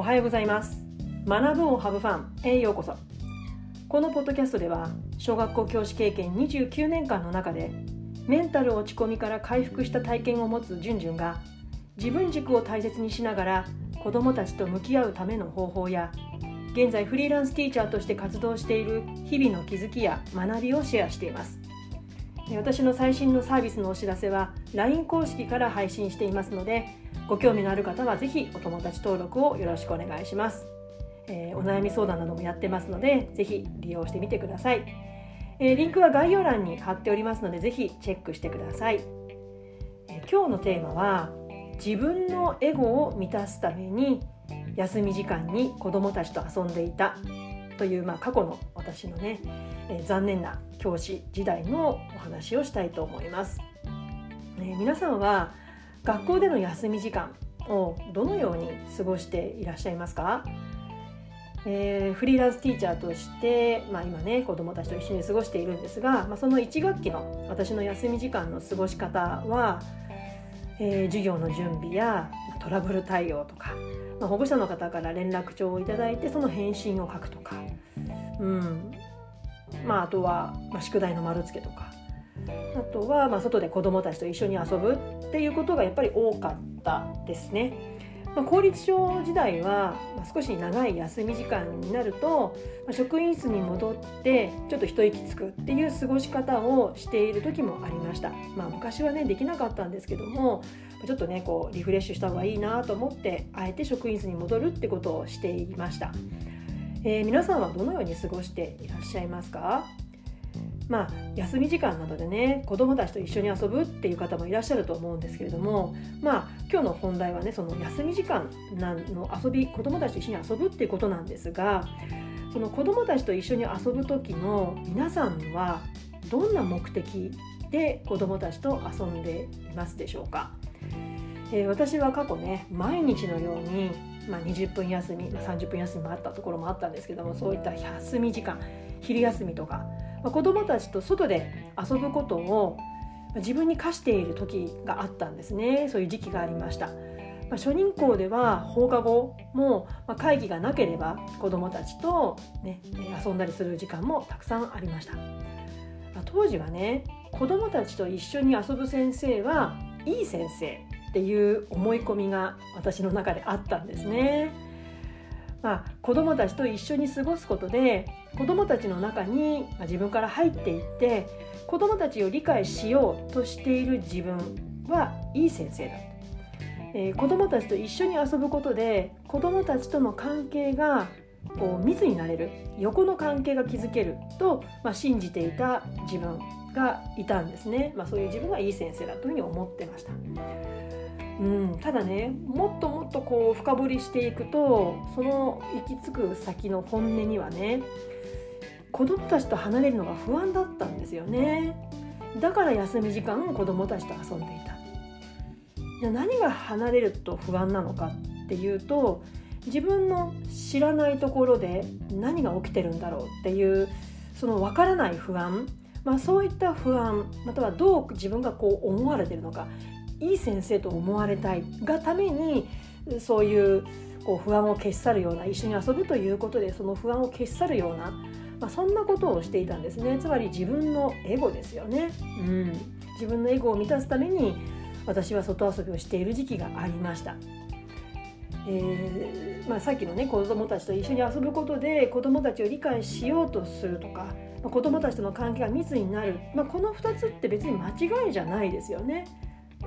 おはようございます。学ぶをハブファンへようこそ。このポッドキャストでは小学校教師経験29年間の中でメンタル落ち込みから回復した体験を持つじゅんじゅんが自分軸を大切にしながら子どもたちと向き合うための方法や現在フリーランスティーチャーとして活動している日々の気づきや学びをシェアしています。私の最新のサービスのお知らせは LINE 公式から配信していますのでご興味のある方はぜひお友達登録をよろしくお願いします、えー、お悩み相談などもやってますのでぜひ利用してみてください、えー、リンクは概要欄に貼っておりますのでぜひチェックしてください、えー、今日のテーマは自分のエゴを満たすために休み時間に子どもたちと遊んでいたという、まあ、過去の私のね、えー、残念な教師時代のお話をしたいと思います。えー、皆さんは学校での休み時間をどのように過ごしていらっしゃいますか、えー、フリーランスティーチャーとして、まあ、今ね子どもたちと一緒に過ごしているんですが、まあ、その1学期の私の休み時間の過ごし方は、えー、授業の準備やトラブル対応とかまあ、保護者の方から連絡帳を頂いてその返信を書くとか、うん。まあ、あとは、まあ、宿題の丸付けとかあとは、まあ、外で子どもたちと一緒に遊ぶっていうことがやっぱり多かったですね。まあ、公立小時代は、ま、少し長い休み時間になると、ま、職員室に戻ってちょっと一息つくっていう過ごし方をしている時もありました。まあ、昔はねできなかったんですけどもちょっとねこうリフレッシュした方がいいなと思ってあえて職員室に戻るってことをしていました。えー、皆さんはどのように過ごしていらっしゃいますか？まあ、休み時間などでね子どもたちと一緒に遊ぶっていう方もいらっしゃると思うんですけれども、まあ、今日の本題はねその休み時間の遊び子どもたちと一緒に遊ぶっていうことなんですがその子どもたちと一緒に遊ぶ時の皆さんはどんな目的で子どもたちと遊んでいますでしょうか、えー、私は過去ね毎日のように、まあ、20分休み、まあ、30分休みもあったところもあったんですけどもそういった休み時間昼休みとかま、子どもたちと外で遊ぶことを自分に課している時があったんですねそういう時期がありました。ま、初任校では放課後も、ま、会議がなければ子どもたちと、ね、遊んだりする時間もたくさんありました。ま、当時はね子どもたちと一緒に遊ぶ先生はいい先生っていう思い込みが私の中であったんですね。まあ、子どもたちと一緒に過ごすことで子どもたちの中に自分から入っていって子どもたちを理解しようとしている自分はいい先生だ、えー、子どもたちと一緒に遊ぶことで子どもたちとの関係がこう密になれる。横の関係が築ける。と、まあ、信じていた自分がいたんですね、まあ、そういう自分がいい先生だというふうに思ってました。うん、ただねもっともっとこう深掘りしていくとその行き着く先の本音にはね子供たちと離れるのが不安だったんですよね。だから休み時間子供たちと遊んでいた。じゃ何が離れると不安なのかっていうと自分の知らないところで何が起きてるんだろうっていうその分からない不安、まあ、そういった不安またはどう自分がこう思われてるのかいい先生と思われたいがためにそういうこう不安を消し去るような一緒に遊ぶということでその不安を消し去るようなまあ、そんなことをしていたんですねつまり自分のエゴですよね、うん、自分のエゴを満たすために私は外遊びをしている時期がありました。えーまあ、さっきのね子どもたちと一緒に遊ぶことで子どもたちを理解しようとするとか、まあ、子どもたちとの関係が密になる、まあ、この2つって別に間違いじゃないですよね。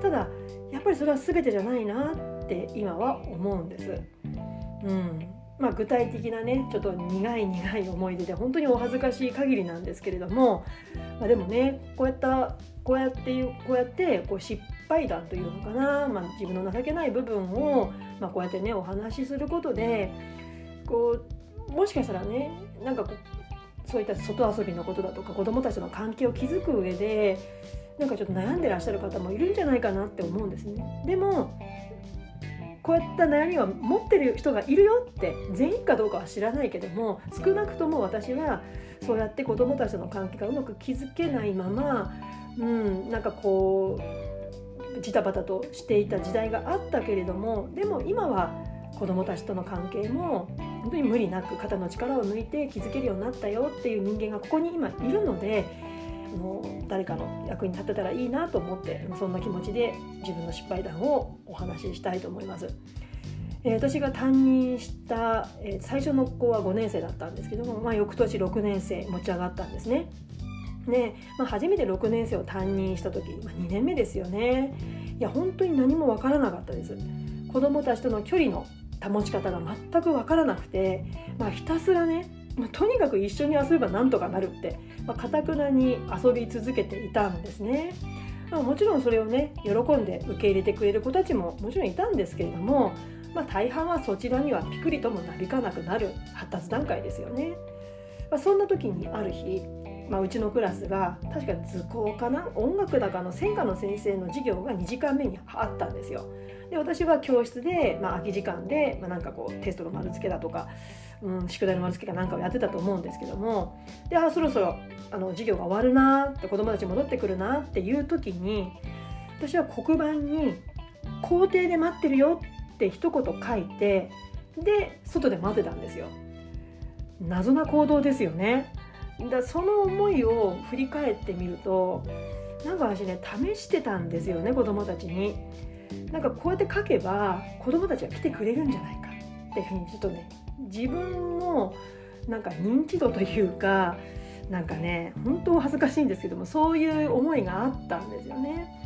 ただやっぱりそれは全てじゃないなって今は思うんです。うんまあ、具体的なねちょっと苦い苦い思い出で本当にお恥ずかしい限りなんですけれども、まあ、でもねこうやったこうやってこうやってこう失敗談というのかな、まあ、自分の情けない部分を、まあ、こうやってねお話しすることでこうもしかしたらねなんかこうそういった外遊びのことだとか子どもたちの関係を築く上でなんかちょっと悩んでらっしゃる方もいるんじゃないかなって思うんですね。でもこういった悩みは持ってる人がいるよって全員かどうかは知らないけども少なくとも私はそうやって子どもたちとの関係がうまく築けないまま、うん、なんかこうジタバタとしていた時代があったけれどもでも今は子どもたちとの関係も本当に無理なく肩の力を抜いて気づけるようになったよっていう人間がここに今いるのでもう誰かの役に立てたらいいなと思ってそんな気持ちで自分の失敗談をお話ししたいと思います。え、私が担任した、え、最初の子は5年生だったんですけども、まあ、翌年6年生持ち上がったんですね。で、まあ、初めて6年生を担任した時、まあ、2年目ですよねいや本当に何も分からなかったです子どもたちとの距離の保ち方が全く分からなくて、まあ、ひたすらねまあ、とにかく一緒に遊べばなんとかなるってかたくなに遊び続けていたんですね。まあ、もちろんそれをね喜んで受け入れてくれる子たちももちろんいたんですけれども、まあ、大半はそちらにはピクリともなびかなくなる発達段階ですよね。まあ、そんな時にある日まあ、うちのクラスが確か図工かな？音楽だかの専科の先生の授業が2時間目にあったんですよ。で私は教室で、まあ、空き時間で、まあ、なんかこうテストの丸付けだとか、うん、宿題の丸付けかなんかをやってたと思うんですけどもであそろそろあの授業が終わるなって子どもたち戻ってくるなっていう時に私は黒板に「校庭で待ってるよ」って一言書いてで外で待ってたんですよ。謎な行動ですよね。だその思いを振り返ってみるとなんか私ね試してたんですよね子供たちに。なんかこうやって書けば子供たちが来てくれるんじゃないかっていうふうにちょっとね自分のなんか認知度というかなんかね本当恥ずかしいんですけどもそういう思いがあったんですよね。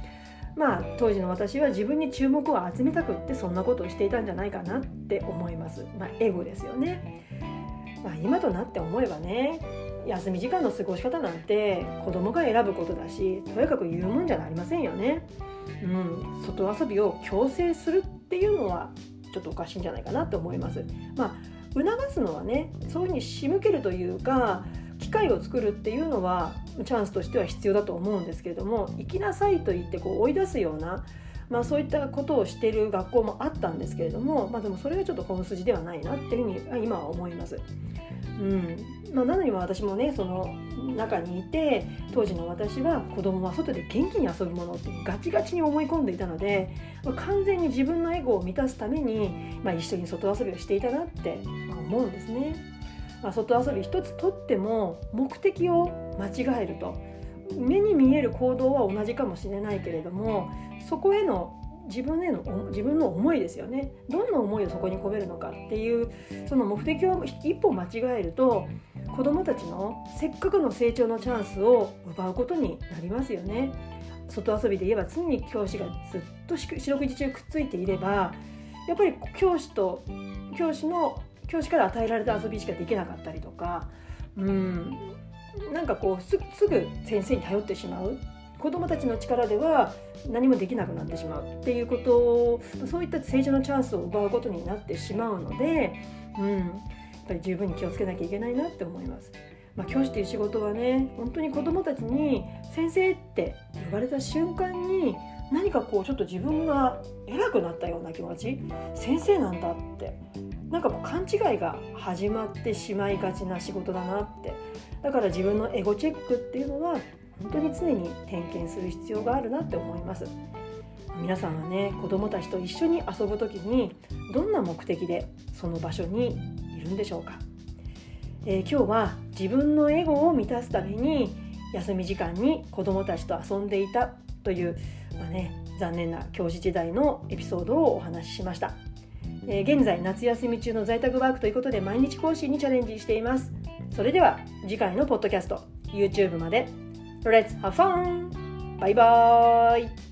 まあ当時の私は自分に注目を集めたくってそんなことをしていたんじゃないかなって思います。まあ、エゴですよね。まあ、今となって思えばね休み時間の過ごし方なんて子供が選ぶことだしとにかく言うもんじゃありませんよね。うん、外遊びを強制するっていうのはちょっとおかしいんじゃないかなと思います。まあ促すのはねそういうふうに仕向けるというか機会を作るっていうのはチャンスとしては必要だと思うんですけれども行きなさいと言ってこう追い出すような、まあ、そういったことをしている学校もあったんですけれども、まあ、でもそれはちょっと本筋ではないなっていうふうに今は思います。うんまあ、なのに私もねその中にいて当時の私は子供は外で元気に遊ぶものってガチガチに思い込んでいたので、まあ、完全に自分のエゴを満たすために、まあ、一緒に外遊びをしていたなって思うんですね。まあ、外遊び一つとっても目的を間違えると目に見える行動は同じかもしれないけれどもそこへの自分への自分の思いですよねどんな思いをそこに込めるのかっていうその目的を一歩間違えると子どもたちのせっかくの成長のチャンスを奪うことになりますよね。外遊びで言えば常に教師がずっと四六時中くっついていればやっぱり教師と教師の教師から与えられた遊びしかできなかったりとかうんなんかこうすぐ先生に頼ってしまう子どもたちの力では何もできなくなってしまうっていうことをそういった成長のチャンスを奪うことになってしまうので、うん、やっぱり十分に気をつけなきゃいけないなって思います。まあ、教師っていう仕事はね本当に子どもたちに「先生」って呼ばれた瞬間に何かこうちょっと自分が偉くなったような気持ち先生なんだってなんかこう勘違いが始まってしまいがちな仕事だなってだから自分のエゴチェックっていうのは本当に常に点検する必要があるなって思います。皆さんはね子どもたちと一緒に遊ぶ時にどんな目的でその場所にいるんでしょうか、えー、今日は自分のエゴを満たすために休み時間に子どもたちと遊んでいたという、まあね、残念な教師時代のエピソードをお話ししました、えー、現在夏休み中の在宅ワークということで毎日講師にチャレンジしています。それでは次回のポッドキャスト YouTube まで。Let's have fun! バイバイ